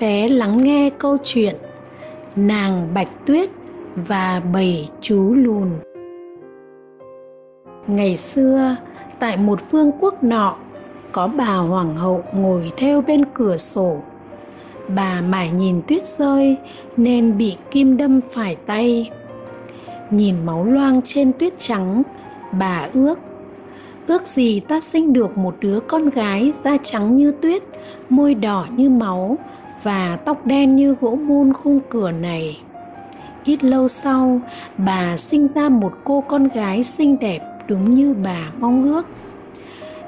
bé lắng nghe câu chuyện nàng bạch tuyết và bảy chú lùn. Ngày xưa, tại một vương quốc nọ, có bà hoàng hậu ngồi theo bên cửa sổ. Bà mải nhìn tuyết rơi nên bị kim đâm phải tay. Nhìn máu loang trên tuyết trắng, bà ước ước gì ta sinh được một đứa con gái da trắng như tuyết, môi đỏ như máu và tóc đen như gỗ mun khung cửa này. Ít lâu sau, bà sinh ra một cô con gái xinh đẹp đúng như bà mong ước.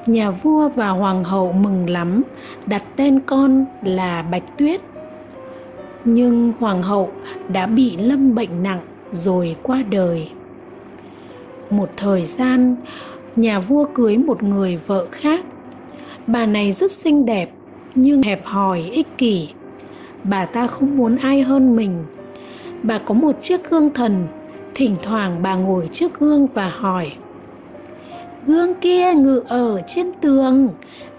Nhà vua và hoàng hậu mừng lắm, đặt tên con là bạch tuyết. Nhưng hoàng hậu đã bị lâm bệnh nặng rồi qua đời. Một thời gian, nhà vua cưới một người vợ khác. Bà này rất xinh đẹp, nhưng hẹp hòi, ích kỷ bà ta không muốn ai hơn mình. Bà có một chiếc gương thần, thỉnh thoảng bà ngồi trước gương và hỏi, gương kia ngự ở trên tường,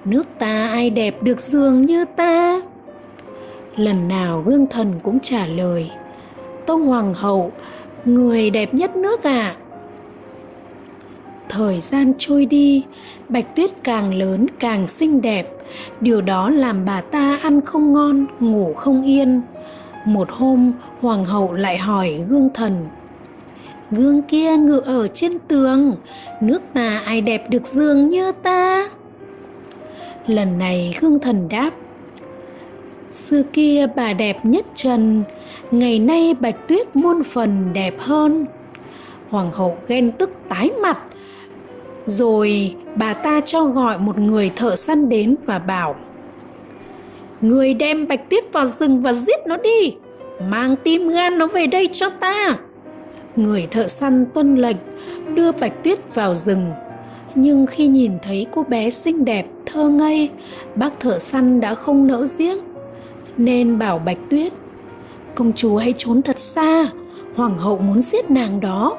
nước ta ai đẹp được giường như ta? Lần nào gương thần cũng trả lời tông hoàng hậu, người đẹp nhất nước à thời gian trôi đi, bạch tuyết càng lớn càng xinh đẹp điều đó làm bà ta ăn không ngon, ngủ không yên. Một hôm, hoàng hậu lại hỏi gương thần, gương kia ngự ở trên tường, nước ta ai đẹp được giường như ta? Lần này gương thần đáp, xưa kia bà đẹp nhất trần, ngày nay bạch tuyết muôn phần đẹp hơn. Hoàng hậu ghen tức tái mặt rồi bà ta cho gọi một người thợ săn đến và bảo, người đem bạch tuyết vào rừng và giết nó đi, mang tim gan nó về đây cho ta. Người thợ săn tuân lệnh, đưa bạch tuyết vào rừng. Nhưng khi nhìn thấy cô bé xinh đẹp, thơ ngây, bác thợ săn đã không nỡ giết nên bảo bạch tuyết, công chúa hãy trốn thật xa, hoàng hậu muốn giết nàng đó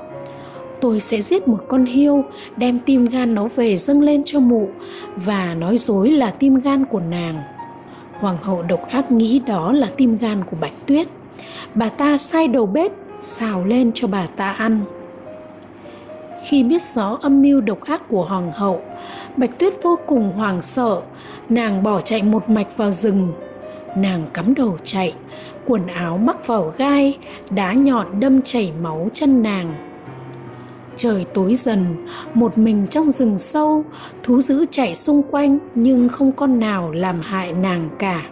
tôi sẽ giết một con hiêu, đem tim gan nó về dâng lên cho mụ, và nói dối là tim gan của nàng. Hoàng hậu độc ác nghĩ đó là tim gan của bạch tuyết. Bà ta sai đầu bếp, xào lên cho bà ta ăn. Khi biết rõ âm mưu độc ác của hoàng hậu, bạch tuyết vô cùng hoảng sợ. Nàng bỏ chạy một mạch vào rừng. Nàng cắm đầu chạy, quần áo mắc vào gai đá nhọn đâm chảy máu chân nàng trời tối dần, một mình trong rừng sâu, thú dữ chạy xung quanh nhưng không con nào làm hại nàng cả.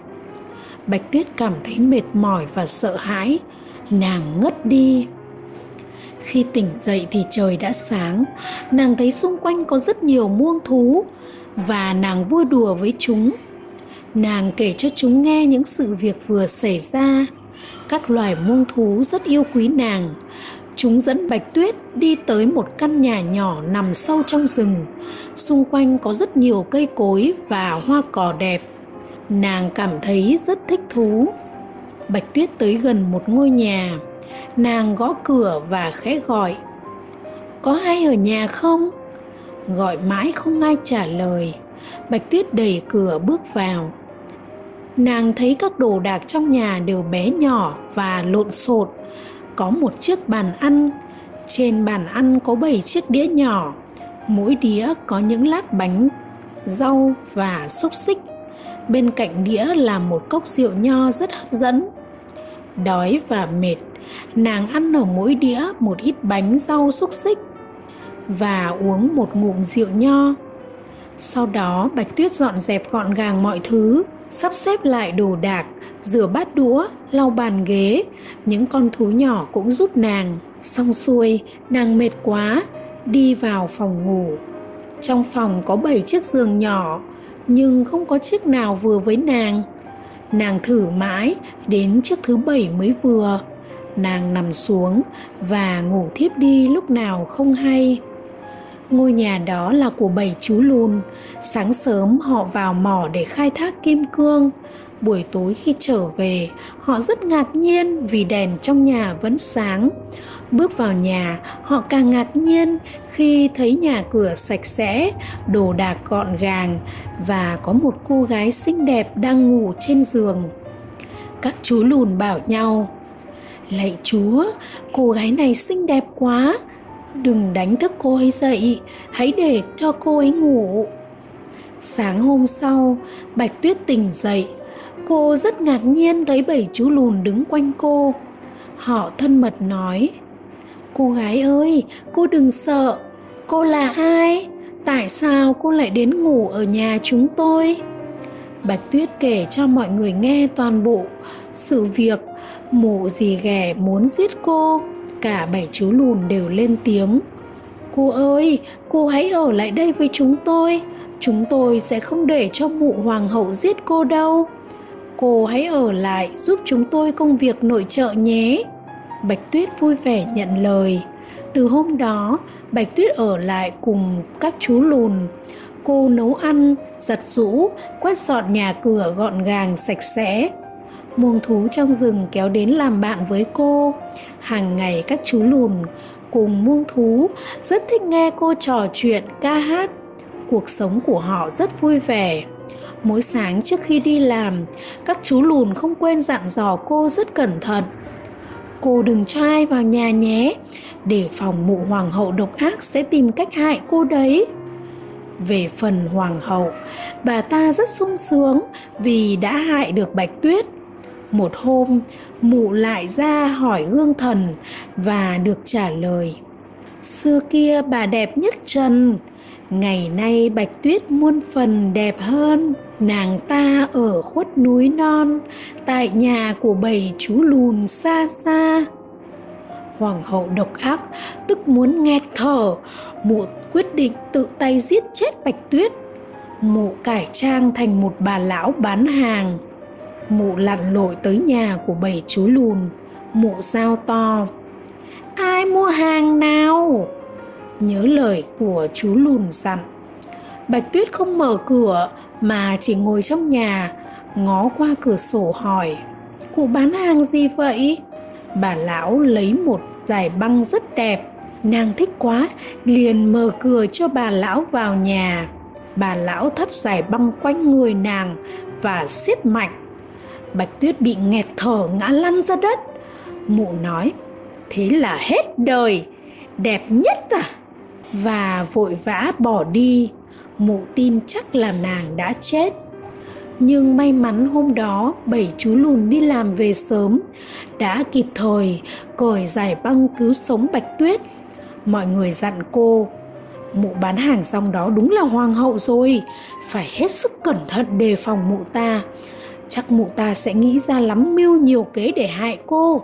Bạch tuyết cảm thấy mệt mỏi và sợ hãi, nàng ngất đi. Khi tỉnh dậy thì trời đã sáng, nàng thấy xung quanh có rất nhiều muông thú và nàng vui đùa với chúng. Nàng kể cho chúng nghe những sự việc vừa xảy ra. Các loài muông thú rất yêu quý nàng chúng dẫn bạch tuyết đi tới một căn nhà nhỏ nằm sâu trong rừng. Xung quanh có rất nhiều cây cối và hoa cỏ đẹp. Nàng cảm thấy rất thích thú. Bạch tuyết tới gần một ngôi nhà. Nàng gõ cửa và khẽ gọi. Có ai ở nhà không? Gọi mãi không ai trả lời. Bạch tuyết đẩy cửa bước vào. Nàng thấy các đồ đạc trong nhà đều bé nhỏ và lộn xộn có một chiếc bàn ăn. Trên bàn ăn có bảy chiếc đĩa nhỏ. Mỗi đĩa có những lát bánh, rau và xúc xích. Bên cạnh đĩa là một cốc rượu nho rất hấp dẫn. Đói và mệt, nàng ăn ở mỗi đĩa một ít bánh, rau, xúc xích và uống một ngụm rượu nho. Sau đó, bạch tuyết dọn dẹp gọn gàng mọi thứ, sắp xếp lại đồ đạc rửa bát đũa, lau bàn ghế. Những con thú nhỏ cũng giúp nàng. Xong xuôi, nàng mệt quá, đi vào phòng ngủ. Trong phòng có bảy chiếc giường nhỏ, nhưng không có chiếc nào vừa với nàng. Nàng thử mãi, đến chiếc thứ bảy mới vừa. Nàng nằm xuống và ngủ thiếp đi lúc nào không hay. Ngôi nhà đó là của bảy chú lùn. Sáng sớm họ vào mỏ để khai thác kim cương buổi tối khi trở về, họ rất ngạc nhiên vì đèn trong nhà vẫn sáng. Bước vào nhà, họ càng ngạc nhiên khi thấy nhà cửa sạch sẽ, đồ đạc gọn gàng và có một cô gái xinh đẹp đang ngủ trên giường. Các chú lùn bảo nhau, lạy chúa, cô gái này xinh đẹp quá. Đừng đánh thức cô ấy dậy, hãy để cho cô ấy ngủ. Sáng hôm sau, bạch tuyết tỉnh dậy cô rất ngạc nhiên thấy bảy chú lùn đứng quanh cô. Họ thân mật nói, cô gái ơi, cô đừng sợ. Cô là ai? Tại sao cô lại đến ngủ ở nhà chúng tôi? Bạch tuyết kể cho mọi người nghe toàn bộ sự việc. Mụ dì ghẻ muốn giết cô. Cả bảy chú lùn đều lên tiếng, cô ơi, cô hãy ở lại đây với chúng tôi. Chúng tôi sẽ không để cho mụ hoàng hậu giết cô đâu cô hãy ở lại giúp chúng tôi công việc nội trợ nhé. Bạch tuyết vui vẻ nhận lời. Từ hôm đó, bạch tuyết ở lại cùng các chú lùn. Cô nấu ăn, giặt rũ quét dọn nhà cửa gọn gàng, sạch sẽ. Muông thú trong rừng kéo đến làm bạn với cô. Hàng ngày các chú lùn cùng muông thú rất thích nghe cô trò chuyện, ca hát. Cuộc sống của họ rất vui vẻ mỗi sáng trước khi đi làm, các chú lùn không quên dặn dò cô rất cẩn thận. Cô đừng cho ai vào nhà nhé, để phòng mụ hoàng hậu độc ác sẽ tìm cách hại cô đấy. Về phần hoàng hậu, bà ta rất sung sướng vì đã hại được bạch tuyết. Một hôm, mụ lại ra hỏi gương thần và được trả lời, xưa kia bà đẹp nhất trần ngày nay bạch tuyết muôn phần đẹp hơn. Nàng ta ở khuất núi non, tại nhà của bảy chú lùn xa xa. Hoàng hậu độc ác, tức muốn nghẹt thở. Mụ quyết định tự tay giết chết bạch tuyết. Mụ cải trang thành một bà lão bán hàng. Mụ lặn lội tới nhà của bảy chú lùn. Mụ sao to, ai mua hàng nào? Nhớ lời của chú lùn dặn bạch tuyết không mở cửa mà chỉ ngồi trong nhà, ngó qua cửa sổ hỏi, cụ bán hàng gì vậy? Bà lão lấy một giải băng rất đẹp, nàng thích quá, liền mở cửa cho bà lão vào nhà. Bà lão thắt giải băng quanh người nàng và siết mạnh bạch tuyết bị nghẹt thở ngã lăn ra đất. Mụ nói, thế là hết đời, đẹp nhất à? Và vội vã bỏ đi. Mụ tin chắc là nàng đã chết. Nhưng may mắn hôm đó, bảy chú lùn đi làm về sớm, đã kịp thời cởi giải băng cứu sống bạch tuyết. Mọi người dặn cô, mụ bán hàng xong đó đúng là hoàng hậu rồi, phải hết sức cẩn thận đề phòng mụ ta. Chắc mụ ta sẽ nghĩ ra lắm mưu nhiều kế để hại cô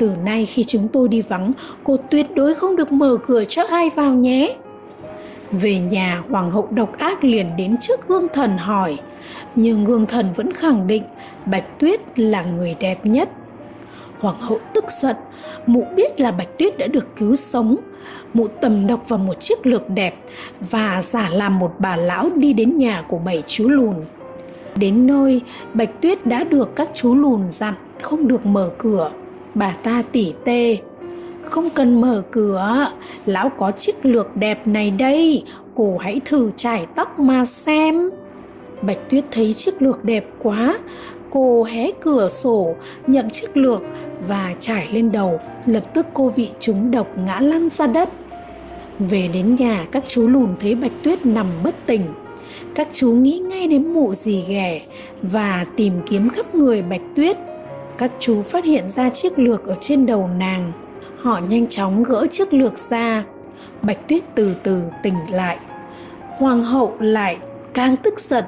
từ nay khi chúng tôi đi vắng, cô tuyệt đối không được mở cửa cho ai vào nhé. Về nhà, hoàng hậu độc ác liền đến trước gương thần hỏi. Nhưng gương thần vẫn khẳng định, bạch tuyết là người đẹp nhất. Hoàng hậu tức giận, mụ biết là bạch tuyết đã được cứu sống. Mụ tầm độc vào một chiếc lược đẹp và giả làm một bà lão đi đến nhà của bảy chú lùn. Đến nơi, bạch tuyết đã được các chú lùn dặn không được mở cửa bà ta tỉ tê. Không cần mở cửa. Lão có chiếc lược đẹp này đây. Cô hãy thử chải tóc mà xem. Bạch tuyết thấy chiếc lược đẹp quá. Cô hé cửa sổ, nhận chiếc lược và trải lên đầu. Lập tức cô bị trúng độc ngã lăn ra đất. Về đến nhà, các chú lùn thấy bạch tuyết nằm bất tỉnh. Các chú nghĩ ngay đến mụ dì ghẻ và tìm kiếm khắp người bạch tuyết các chú phát hiện ra chiếc lược ở trên đầu nàng. Họ nhanh chóng gỡ chiếc lược ra. Bạch tuyết từ từ tỉnh lại. Hoàng hậu lại càng tức giận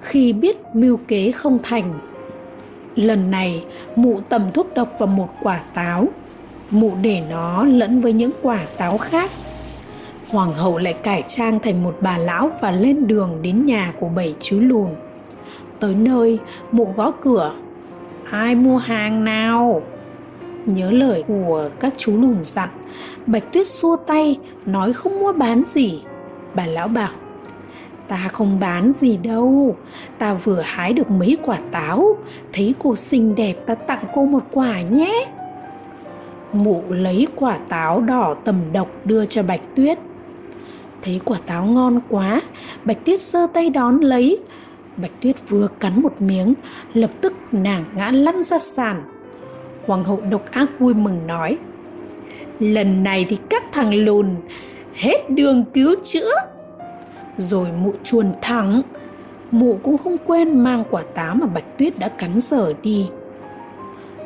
khi biết mưu kế không thành. Lần này, mụ tầm thuốc độc vào một quả táo. Mụ để nó lẫn với những quả táo khác. Hoàng hậu lại cải trang thành một bà lão và lên đường đến nhà của bảy chú lùn. Tới nơi, mụ gõ cửa ai mua hàng nào? Nhớ lời của các chú lùn dặn. Bạch tuyết xua tay, nói không mua bán gì. Bà lão bảo, ta không bán gì đâu. Ta vừa hái được mấy quả táo. Thấy cô xinh đẹp, ta tặng cô một quả nhé. Mụ lấy quả táo đỏ tầm độc đưa cho bạch tuyết. Thấy quả táo ngon quá, bạch tuyết giơ tay đón lấy Bạch Tuyết vừa cắn một miếng, lập tức nàng ngã lăn ra sàn. Hoàng hậu độc ác vui mừng nói, lần này thì các thằng lùn hết đường cứu chữa. Rồi mụ chuồn thẳng, mụ cũng không quên mang quả táo mà Bạch Tuyết đã cắn dở đi.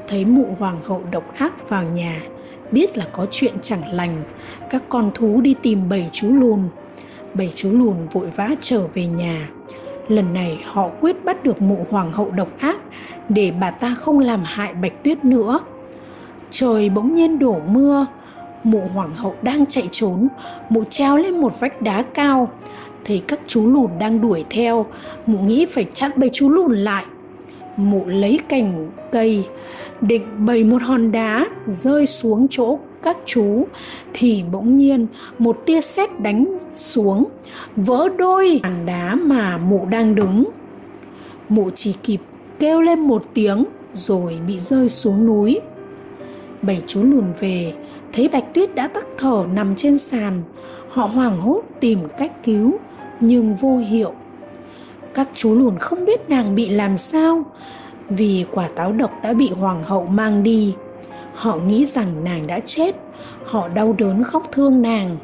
Thấy mụ hoàng hậu độc ác vào nhà, biết là có chuyện chẳng lành, các con thú đi tìm bầy chú lùn. Bầy chú lùn vội vã trở về nhà. Lần này họ quyết bắt được mụ hoàng hậu độc ác để bà ta không làm hại Bạch Tuyết nữa. Trời bỗng nhiên đổ mưa, mụ hoàng hậu đang chạy trốn, mụ treo lên một vách đá cao. Thấy các chú lùn đang đuổi theo, mụ nghĩ phải chặn bầy chú lùn lại. Mụ lấy cành cây, định bầy một hòn đá rơi xuống chỗ các chú, thì bỗng nhiên một tia sét đánh xuống, vỡ đôi bàn đá mà mụ đang đứng. Mụ chỉ kịp kêu lên một tiếng rồi bị rơi xuống núi. Bảy chú lùn về, thấy bạch tuyết đã tắc thở nằm trên sàn, họ hoảng hốt tìm cách cứu, nhưng vô hiệu. Các chú lùn không biết nàng bị làm sao, vì quả táo độc đã bị hoàng hậu mang đi họ nghĩ rằng nàng đã chết. Họ đau đớn khóc thương nàng.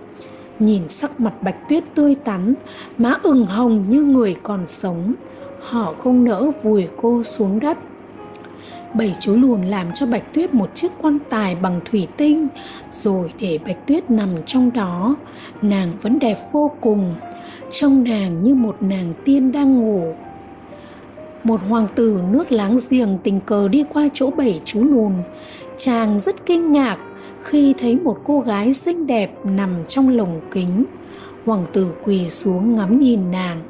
Nhìn sắc mặt bạch tuyết tươi tắn, má ửng hồng như người còn sống, họ không nỡ vùi cô xuống đất. Bảy chú lùn làm cho bạch tuyết một chiếc quan tài bằng thủy tinh, rồi để bạch tuyết nằm trong đó. Nàng vẫn đẹp vô cùng, trông nàng như một nàng tiên đang ngủ. Một hoàng tử nước láng giềng tình cờ đi qua chỗ bảy chú lùn chàng rất kinh ngạc khi thấy một cô gái xinh đẹp nằm trong lồng kính. Hoàng tử quỳ xuống ngắm nhìn nàng,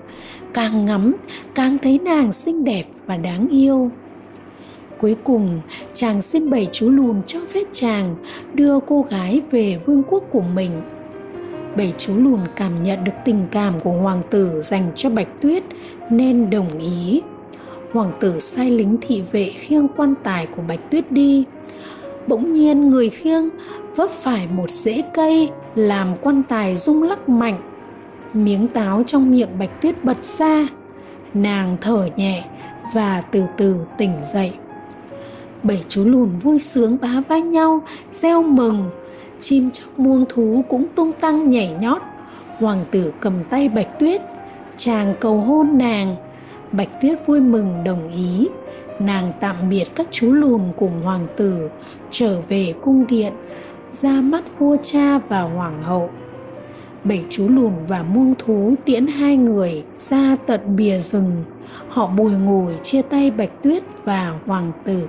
càng ngắm, càng thấy nàng xinh đẹp và đáng yêu. Cuối cùng, chàng xin bảy chú lùn cho phép chàng đưa cô gái về vương quốc của mình. Bảy chú lùn cảm nhận được tình cảm của hoàng tử dành cho bạch tuyết nên đồng ý. Hoàng tử sai lính thị vệ khiêng quan tài của bạch tuyết đi bỗng nhiên người khiêng vấp phải một rễ cây làm quan tài rung lắc mạnh. Miếng táo trong miệng bạch tuyết bật ra. Nàng thở nhẹ và từ từ tỉnh dậy. Bảy chú lùn vui sướng bá vai nhau, reo mừng. Chim chóc muông thú cũng tung tăng nhảy nhót. Hoàng tử cầm tay bạch tuyết, chàng cầu hôn nàng. Bạch tuyết vui mừng đồng ý nàng tạm biệt các chú lùn cùng hoàng tử, trở về cung điện, ra mắt vua cha và hoàng hậu. Bảy chú lùn và muông thú tiễn hai người ra tận bìa rừng. Họ bùi ngồi chia tay bạch tuyết và hoàng tử.